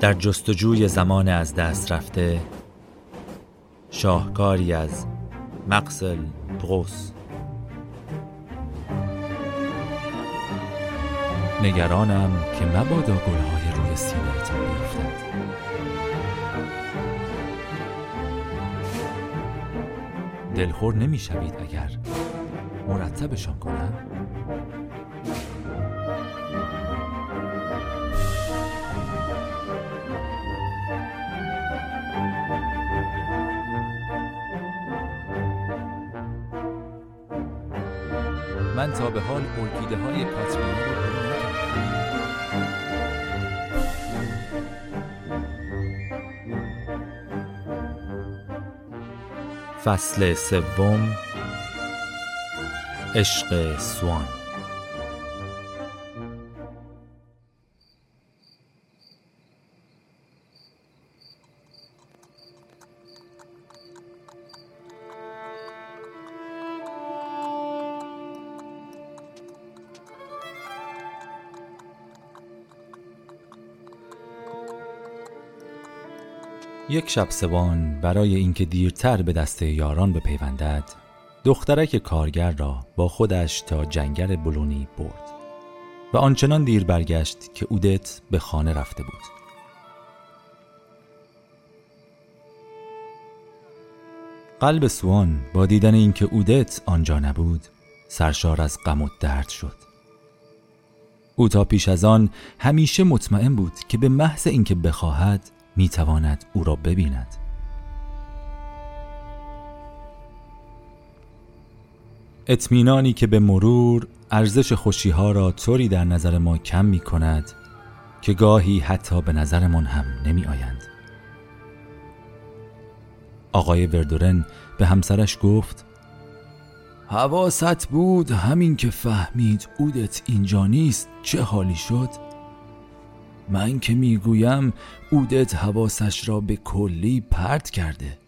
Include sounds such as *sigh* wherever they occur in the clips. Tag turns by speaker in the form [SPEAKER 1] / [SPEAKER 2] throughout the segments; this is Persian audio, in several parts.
[SPEAKER 1] در جستجوی زمان از دست رفته شاهکاری از مقسل بروس نگرانم که مبادا گلهای روی سینهتان بیفتد. دلخور نمی‌شوید اگر مرتبشان کنم. به حال ارکیده های کاترینا رو فصل سوم عشق سوان. یک شب سوان برای اینکه دیرتر به دست یاران بپیوندد دخترک کارگر را با خودش تا جنگل بلونی برد و آنچنان دیر برگشت که اودت به خانه رفته بود. قلب سوان با دیدن اینکه اودت آنجا نبود سرشار از غم و درد شد. او تا پیش از آن همیشه مطمئن بود که به محض اینکه بخواهد می‌تواند او را ببیند اطمینانی که به مرور ارزش خوشیها را طوری در نظر ما کم می کند که گاهی حتی به نظرمان هم نمی آیند. آقای وردورن به همسرش گفت حواست بود همین که فهمید اودت اینجا نیست چه حالی شد؟ من که می‌گویم اودت حواسش را به کلی پرت کرده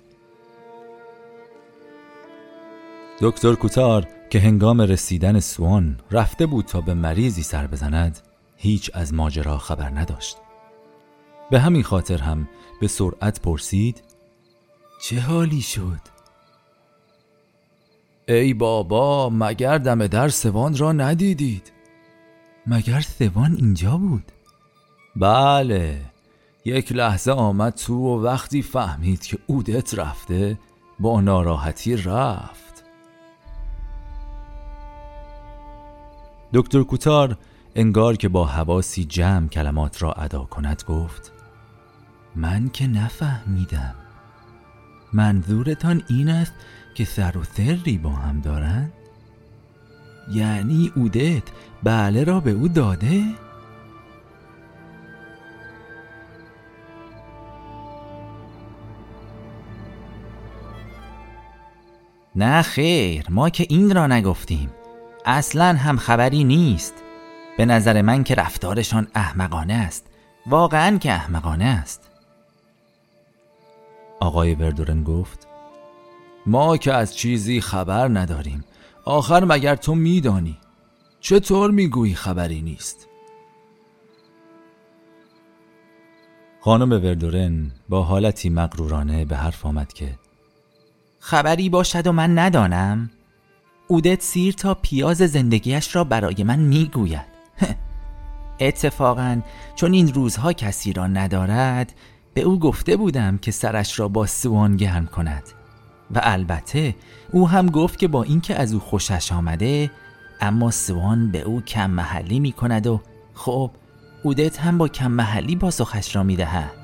[SPEAKER 1] دکتر کوتار که هنگام رسیدن سوان رفته بود تا به مریضی سر بزند هیچ از ماجرا خبر نداشت به همین خاطر هم به سرعت پرسید چه حالی شد؟ ای بابا مگر دم در سوان را ندیدید؟ مگر سوان اینجا بود؟ بله یک لحظه آمد تو و وقتی فهمید که اودت رفته با ناراحتی رفت دکتر کوتار انگار که با حواسی جمع کلمات را ادا کند گفت من که نفهمیدم منظورتان این است که سر و سری با هم دارند؟ یعنی اودت بله را به او داده؟
[SPEAKER 2] نه خیر ما که این را نگفتیم. اصلا هم خبری نیست. به نظر من که رفتارشان احمقانه است. واقعا که احمقانه است.
[SPEAKER 1] آقای وردورن گفت ما که از چیزی خبر نداریم. آخر مگر تو میدانی؟ چطور می‌گویی خبری نیست؟ خانم وردورن با حالتی مغرورانه به حرف آمد که
[SPEAKER 2] خبری باشد و من ندانم. اودت سیر تا پیاز زندگیش را برای من می‌گوید. *laughs* اتفاقا چون این روزها کسی را ندارد به او گفته بودم که سرش را با سوان گرم کند. و البته او هم گفت که با اینکه از او خوشش آمده اما سوان به او کم محلی می کند و خب اودت هم با کم محلی پاسخش را می دهد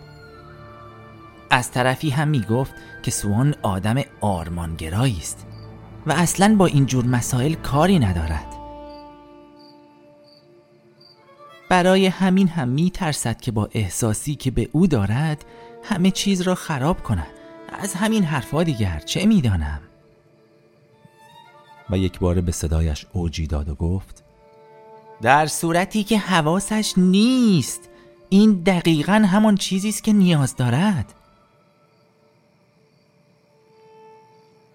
[SPEAKER 2] از طرفی هم می گفت که سوان آدم آرمانگرایی است و اصلا با این جور مسائل کاری ندارد. برای همین هم می ترسد که با احساسی که به او دارد همه چیز را خراب کند. از همین حرفا دیگر چه می‌دانم؟
[SPEAKER 1] و یک بار به صدایش اوجی داد و گفت
[SPEAKER 2] در صورتی که حواسش نیست این دقیقا همان چیزی است که نیاز دارد.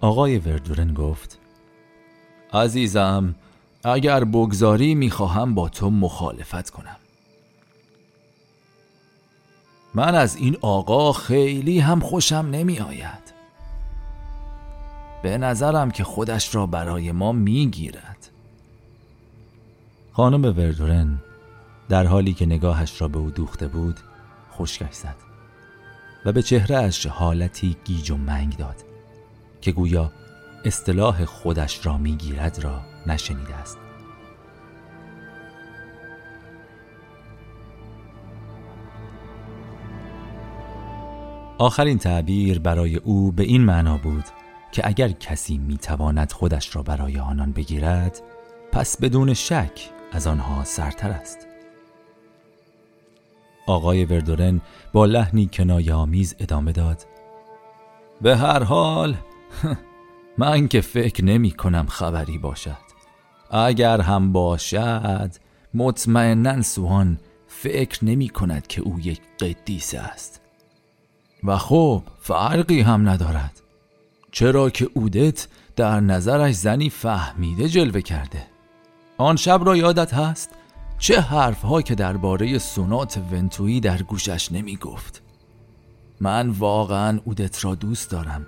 [SPEAKER 1] آقای وردورن گفت عزیزم اگر بگذاری می‌خواهم با تو مخالفت کنم. من از این آقا خیلی هم خوشم نمی آید به نظرم که خودش را برای ما می‌گیرد.
[SPEAKER 2] خانم وردورن در حالی که نگاهش را به او دوخته بود خشکش زد و به چهرهش حالتی گیج و منگ داد. که گویا اصطلاح خودش را می‌گیرد را نشنیده است. آخرین تعبیر برای او به این معنا بود که اگر کسی می‌تواند خودش را برای آنان بگیرد پس بدون شک از آنها سرتر است. آقای وردورن با لحنی کنایه آمیز ادامه داد.
[SPEAKER 1] به هر حال *laughs* من که فکر نمی کنم خبری باشد. اگر هم باشد مطمئنا سوان فکر نمی کند که او یک قدیسه است. و خب فرقی هم ندارد. چرا که اودت در نظرش زنی فهمیده جلوه کرده. آن شب را یادت هست؟ چه حرفها که درباره سونات ونتویی در گوشش نمی گفت. من واقعا اودت را دوست دارم.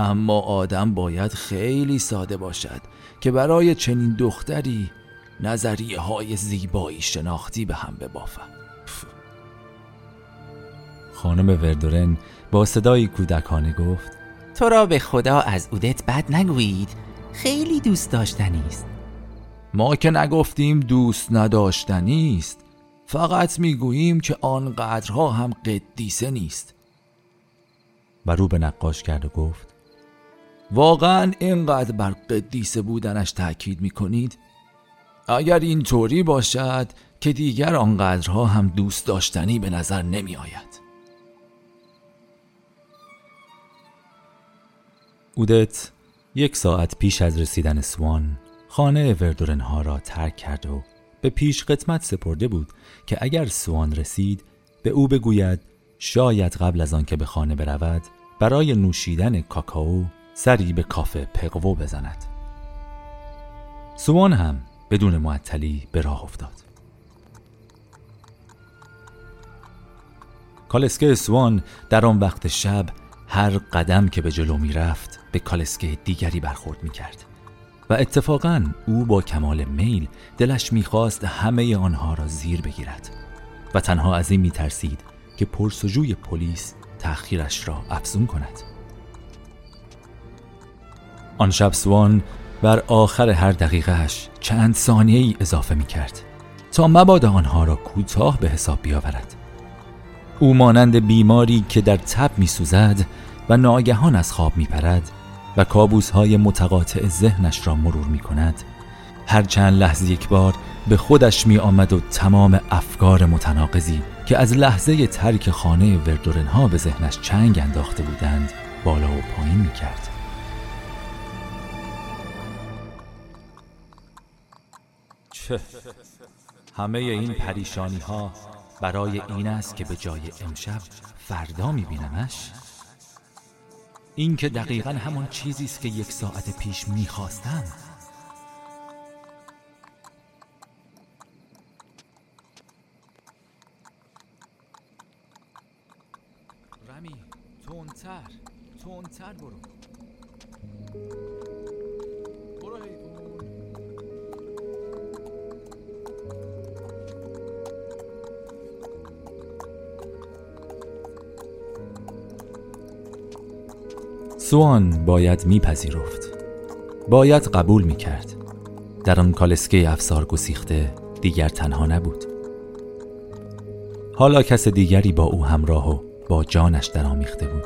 [SPEAKER 1] اما آدم باید خیلی ساده باشد که برای چنین دختری نظریه های زیبایی شناختی به هم ببافد.
[SPEAKER 2] خانم وردورن با صدایی کودکانه گفت
[SPEAKER 3] تو را به خدا از اودت بد نگویید. خیلی دوست داشتنی است.
[SPEAKER 1] ما که نگفتیم دوست نداشتنی است فقط می‌گوییم که آنقدرها هم قدیسه نیست.
[SPEAKER 2] و رو به نقاش کرد و گفت
[SPEAKER 1] واقعا اینقدر بر قدیسه بودنش تأکید می‌کنید؟ اگر این طوری باشد که دیگر آنقدرها هم دوست داشتنی به نظر نمی آید
[SPEAKER 2] اودت یک ساعت پیش از رسیدن سوان خانه وردورنها را ترک کرد و به پیش قدمت سپرده بود که اگر سوان رسید به او بگوید شاید قبل از آن که به خانه برود برای نوشیدن کاکائو سری به کافه پقوو بزند. سوان هم بدون معطلی به راه افتاد. کالسکه سوان در آن وقت شب هر قدم که به جلو می رفت به کالسکه دیگری برخورد می کرد و اتفاقا او با کمال میل دلش می‌خواست همه آنها را زیر بگیرد و تنها از این میترسید که پرسجوی پلیس تأخیرش را افزون کند. آن شب سوان بر آخر هر دقیقهش چند ثانیه ای اضافه می کرد تا مبادا آنها را کوتاه به حساب بیاورد. او مانند بیماری که در تب می سوزد و ناگهان از خواب می پرد و کابوس های متقاطع ذهنش را مرور می کند هر چند لحظه یک بار به خودش می آمد و تمام افکار متناقضی که از لحظه ترک خانه وردورن ها به ذهنش چنگ انداخته بودند بالا و پایین می کرد همه این پریشانی ها برای این است که به جای امشب فردا می بینمش این که دقیقا همان چیزی است که یک ساعت پیش می‌خواستم. سوان باید میپذیرفت. باید قبول می‌کرد. در آن کالسکه افسار گسیخته دیگر تنها نبود. حالا کس دیگری با او همراه و با جانش درآمیخته بود.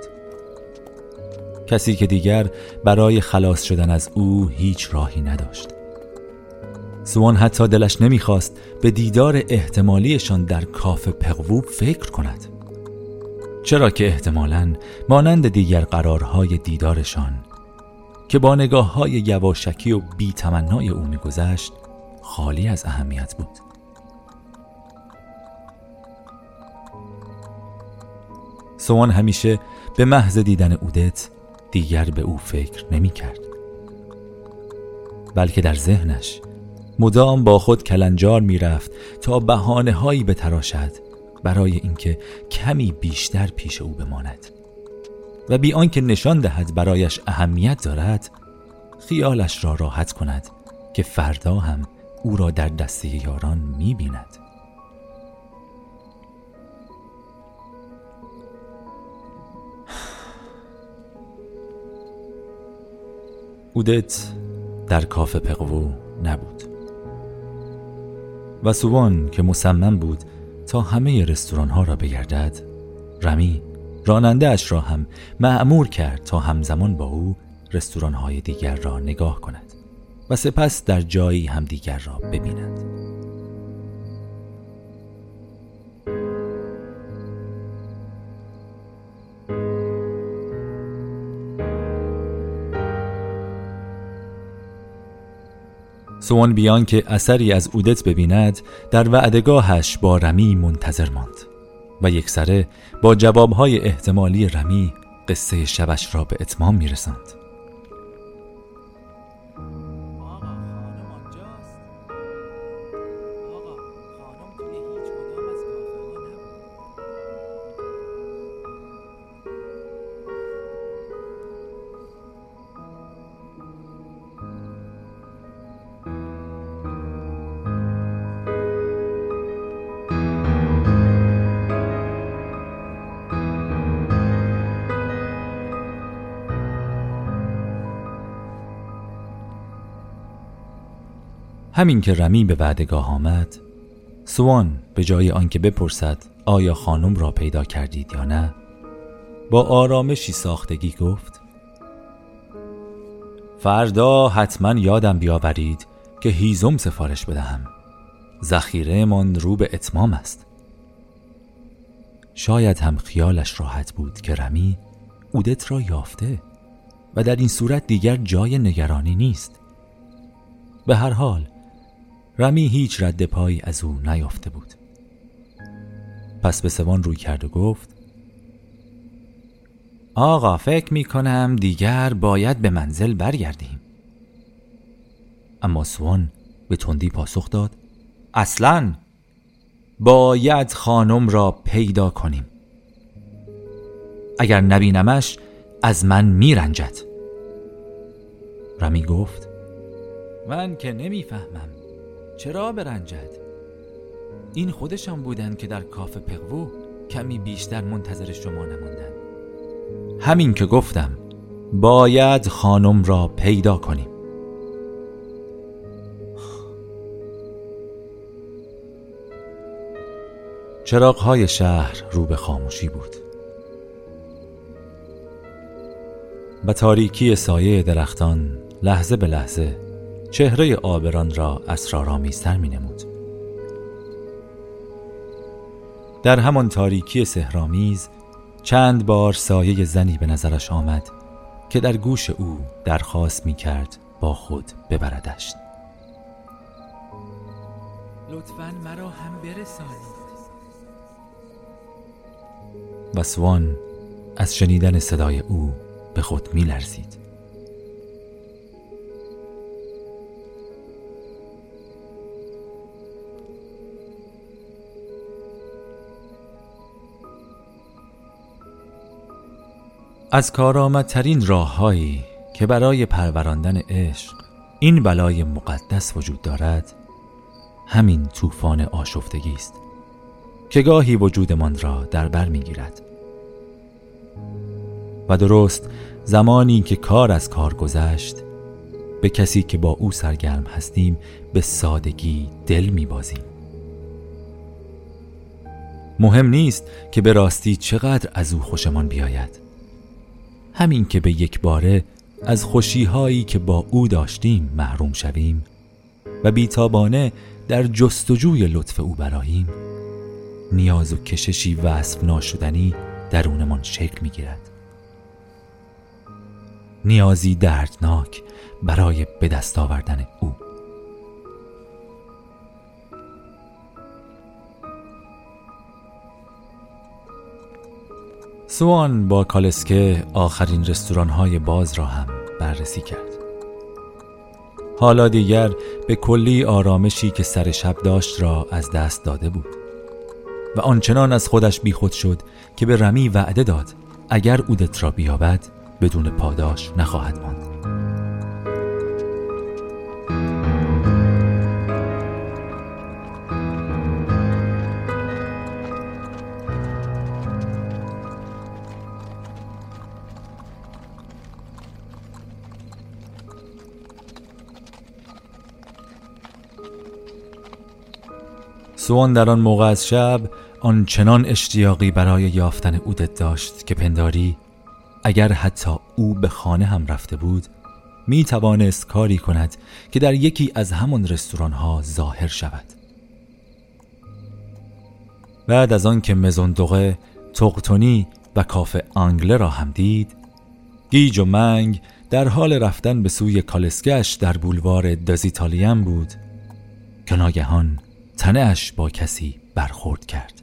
[SPEAKER 2] کسی که دیگر برای خلاص شدن از او هیچ راهی نداشت. سوان حتی دلش نمی‌خواست به دیدار احتمالیشان در کاف پقووب فکر کند. چرا که احتمالا مانند دیگر قرارهای دیدارشان که با نگاه های یواشکی و بی تمنای او میگذشت خالی از اهمیت بود. سوان همیشه به محض دیدن اودت دیگر به او فکر نمی کرد بلکه در ذهنش مدام با خود کلنجار می رفت تا بحانه هایی بتراشد
[SPEAKER 1] برای اینکه کمی بیشتر پیش او بماند و بی آنکه نشان دهد برایش اهمیت دارد خیالش را راحت کند که فردا هم او را در دسته یاران می بیند. *sighs* اودت در کافه پقوو نبود و سوان که مصمم بود تا همه رستوران ها را بگردد رمی راننده اش را هم معمور کرد تا همزمان با او رستوران های دیگر را نگاه کند و سپس در جایی هم دیگر را ببیند. سوان بیان که اثری از اودت ببیند در وعدگاهش با رمی منتظر ماند و یک سره با جوابهای احتمالی رمی قصه شبش را به اتمام میرساند. همین که رمی به وعدگاه آمد سوان به جای آنکه بپرسد آیا خانم را پیدا کردید یا نه با آرامشی ساختگی گفت فردا حتما یادم بیاورید که هیزم سفارش بدهم. ذخیره من رو به اتمام است. شاید هم خیالش راحت بود که رمی اودت را یافته و در این صورت دیگر جای نگرانی نیست. به هر حال رمی هیچ رد پایی از او نیافته بود. پس به سوان روی کرد و گفت
[SPEAKER 2] آقا فکر می کنم دیگر باید به منزل برگردیم.
[SPEAKER 1] اما سوان به تندی پاسخ داد
[SPEAKER 2] اصلا باید خانم را پیدا کنیم. اگر نبینمش از من میرنجد
[SPEAKER 1] رمی گفت
[SPEAKER 2] من که نمی‌فهمم چرا برنجد؟ این خودشان بودن که در کافه پقوو کمی بیشتر منتظر شما نماندن
[SPEAKER 1] همین که گفتم باید خانم را پیدا کنیم. چراغهای شهر رو به خاموشی بود. و تاریکی سایه درختان لحظه به لحظه چهره آبران را اسرارآمیزتر می نمود. در همان تاریکی سهرامیز چند بار سایه زنی به نظرش آمد که در گوش او درخواست می کرد با خود ببردش
[SPEAKER 2] لطفا مرا هم برسانید
[SPEAKER 1] و سوان از شنیدن صدای او به خود می لرزید. از کارآمدترین راههایی که برای پروراندن عشق این بلای مقدس وجود دارد همین طوفان آشفتگی است که گاهی وجودمان را در بر می‌گیرد. و درست زمانی که کار از کار گذشت به کسی که با او سرگرم هستیم به سادگی دل میبازیم. مهم نیست که به راستی چقدر از او خوشمان بیاید. همین که به یک باره از خوشیهایی که با او داشتیم محروم شویم و بیتابانه در جستجوی لطف او براییم نیاز و کششی وصف ناشدنی درونمان شکل می گیرد نیازی دردناک برای به دست آوردن او. سوان با کالسکه آخرین رستوران های باز را هم بررسی کرد. حالا دیگر به کلی آرامشی که سر شب داشت را از دست داده بود و آنچنان از خودش بیخود شد که به رمی وعده داد اگر اودت را بیابد بدون پاداش نخواهد ماند. سوان در آن موقع از شب آنچنان اشتیاقی برای یافتن اودت داشت که پنداری اگر حتی او به خانه هم رفته بود می توانست کاری کند که در یکی از همان رستوران ها ظاهر شود. بعد از آن که مزندقه تقتونی و کافه آنگله را هم دید گیج و منگ در حال رفتن به سوی کالسکش در بولوار دازیتالیم بود که ناگهان تنهش با کسی برخورد کرد.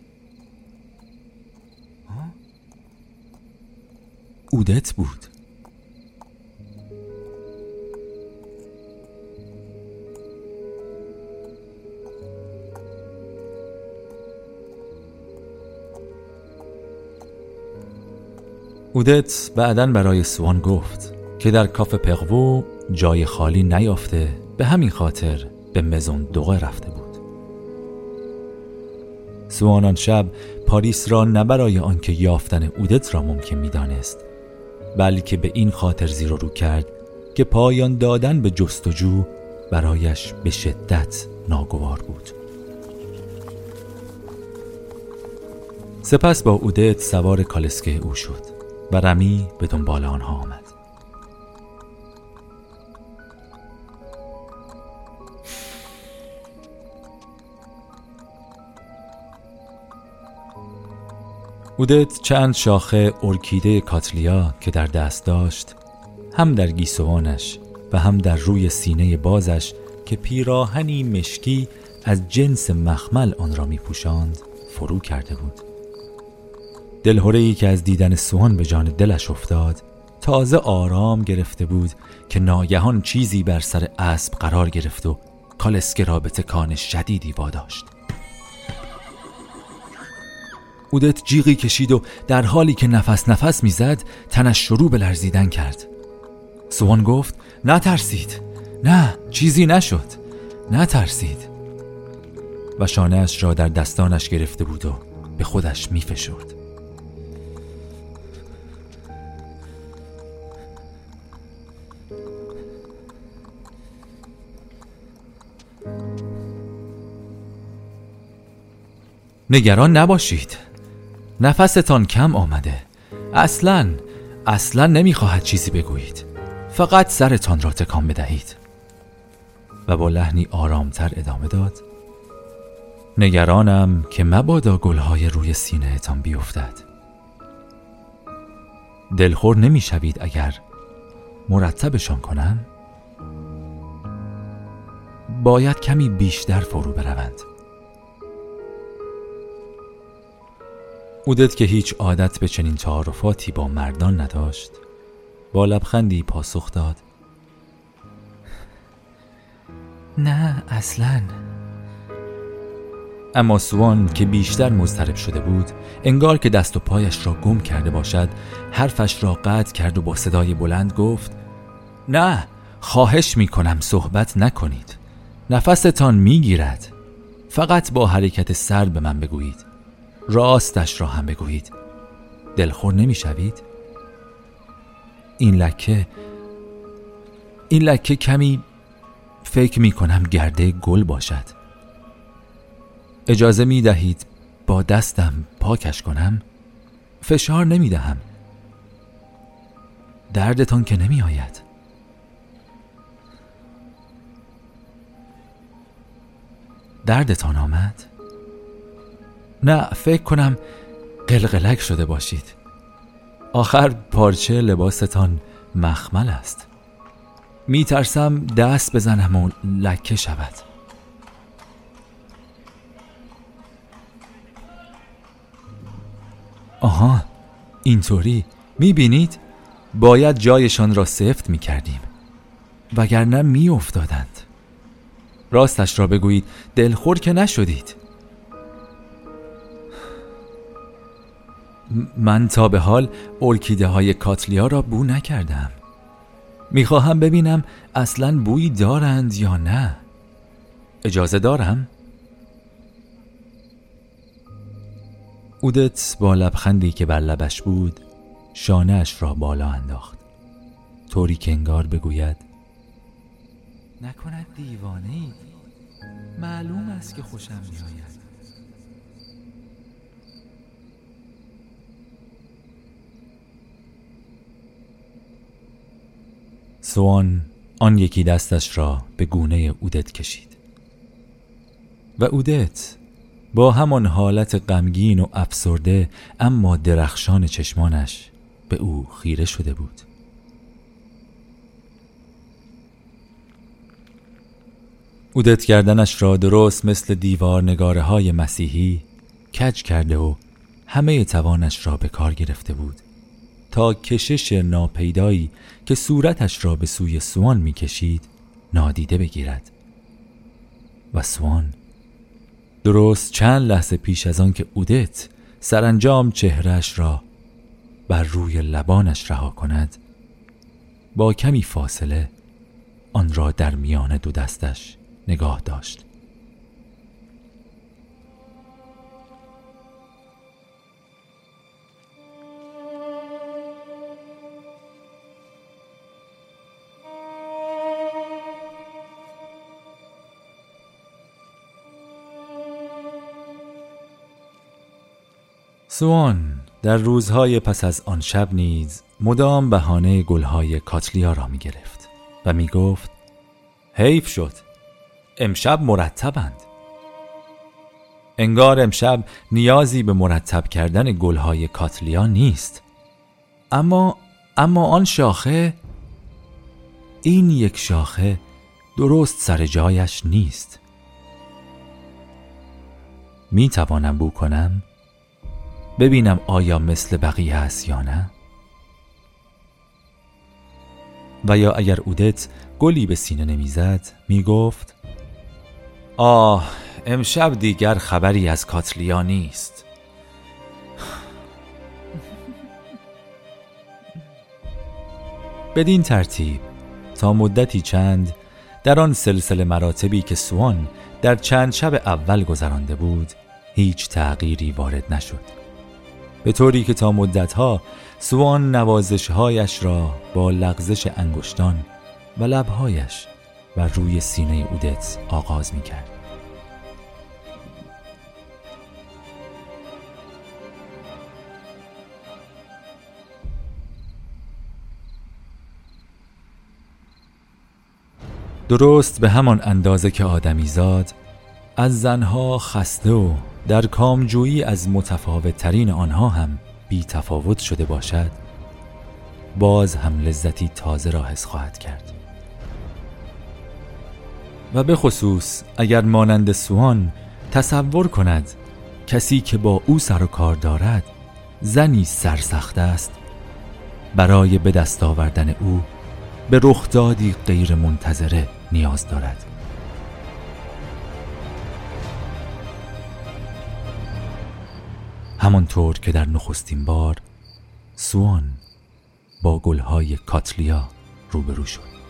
[SPEAKER 1] اودت بود. اودت بعدا برای سوان گفت که در کاف پقوو جای خالی نیافته به همین خاطر به مزون دوغه رفته سوانان شب پاریس را نه برای آنکه یافتن اودت را ممکن می‌دانست بلکه به این خاطر زیر رو کرد که پایان دادن به جستجو برایش به شدت ناگوار بود. سپس با اودت سوار کالسکه او شد و رمی به دنبال آنها آمد. اودت چند شاخه ارکیده کاتلیا که در دست داشت هم در گیسوانش و هم در روی سینه بازش که پیراهنی مشکی از جنس مخمل آن را می پوشاند فرو کرده بود. دلهوره که از دیدن سوان به جان دلش افتاد تازه آرام گرفته بود که ناگهان چیزی بر سر اسب قرار گرفت و کالسکه را به تکان شدیدی واداشت. اودت جیغی کشید و در حالی که نفس نفس می‌زد تنش شروع به لرزیدن کرد. سوان گفت نترسید. نه چیزی نشد. نترسید. و شانهاش را در دستانش گرفته بود و به خودش میفشرد. نگران نباشید. نفستان کم آمده. اصلا اصلا نمی‌خواهد چیزی بگویید. فقط سرتان را تکان بدهید. و با لحنی آرامتر ادامه داد. نگرانم که مبادا گلهای روی سینه تان بیفتد. دلخور نمی‌شوید اگر مرتبشان کنم. باید کمی بیشتر فرو بروند. اودت که هیچ عادت به چنین تعارفاتی با مردان نداشت با لبخندی پاسخ داد.
[SPEAKER 3] نه اصلا.
[SPEAKER 1] اما سوان که بیشتر مضطرب شده بود انگار که دست و پایش را گم کرده باشد حرفش را قطع کرد و با صدای بلند گفت نه خواهش می کنم صحبت نکنید. نفستان می گیرد فقط با حرکت سر به من بگویید. راستش را هم بگویید. دلخور نمی‌شوید؟ این لکه این لکه کمی فکر می کنم گرده گل باشد. اجازه می دهید با دستم پاکش کنم؟ فشار نمی دهم دردتان که نمی آید دردتان آمد؟ نه فکر کنم قلقلک شده باشید. آخر پارچه لباستان مخمل است. می ترسم دست بزنم و لکه شود. آها اینطوری. می بینید باید جایشان را سفت می کردیم وگرنه می افتادند راستش را بگویید دلخور که نشدید. من تا به حال ارکیده های کاتلیا را بو نکردم. می‌خواهم ببینم اصلا بویی دارند یا نه. اجازه دارم؟ اودت با لبخندی که بر لبش بود شانهش را بالا انداخت. طوری که انگار بگوید
[SPEAKER 2] نکند دیوانه ای معلوم است که خوشم میآید.
[SPEAKER 1] سوان آن یکی دستش را به گونه اودت کشید. و اودت با همان حالت غمگین و افسرده اما درخشان چشمانش به او خیره شده بود. اودت کردنش را درست مثل دیوار نگاره های مسیحی کج کرده و همه توانش را به کار گرفته بود. تا کشش ناپیدایی که صورتش را به سوی سوان می‌کشید نادیده بگیرد. و سوان درست چند لحظه پیش از آن که اودت سرانجام چهرش را بر روی لبانش رها کند با کمی فاصله آن را در میان دو دستش نگاه داشت. سوان در روزهای پس از آن شب نیز مدام بهانه گلهای کاتلیا را می گرفت و می گفت حیف شد امشب مرتبند. انگار امشب نیازی به مرتب کردن گلهای کاتلیا نیست. اما اما آن شاخه این یک شاخه درست سر جایش نیست. می توانم بو کنم؟ ببینم آیا مثل بقیه است یا نه. و یا اگر اودت گلی به سینه نمی‌زد می‌گفت آه امشب دیگر خبری از کاتلیا نیست. بدین ترتیب تا مدتی چند در آن سلسله مراتبی که سوان در چند شب اول گذرانده بود هیچ تغییری وارد نشد. به طوری که تا مدتها سوان نوازشهایش را با لغزش انگشتان و لبهایش بر روی سینه اودت آغاز می کرد. درست به همان اندازه که آدمیزاد از زنها خسته و در کامجویی از متفاوت ترین آنها هم بی تفاوت شده باشد باز هم لذتی تازه را حس خواهد کرد. و به خصوص اگر مانند سوان تصور کند کسی که با او سر و کار دارد زنی سرسخت است. برای به دست آوردن او به رخدادی غیر منتظره نیاز دارد. همانطور که در نخستین بار سوان با گلهای کاتلیا روبرو شد.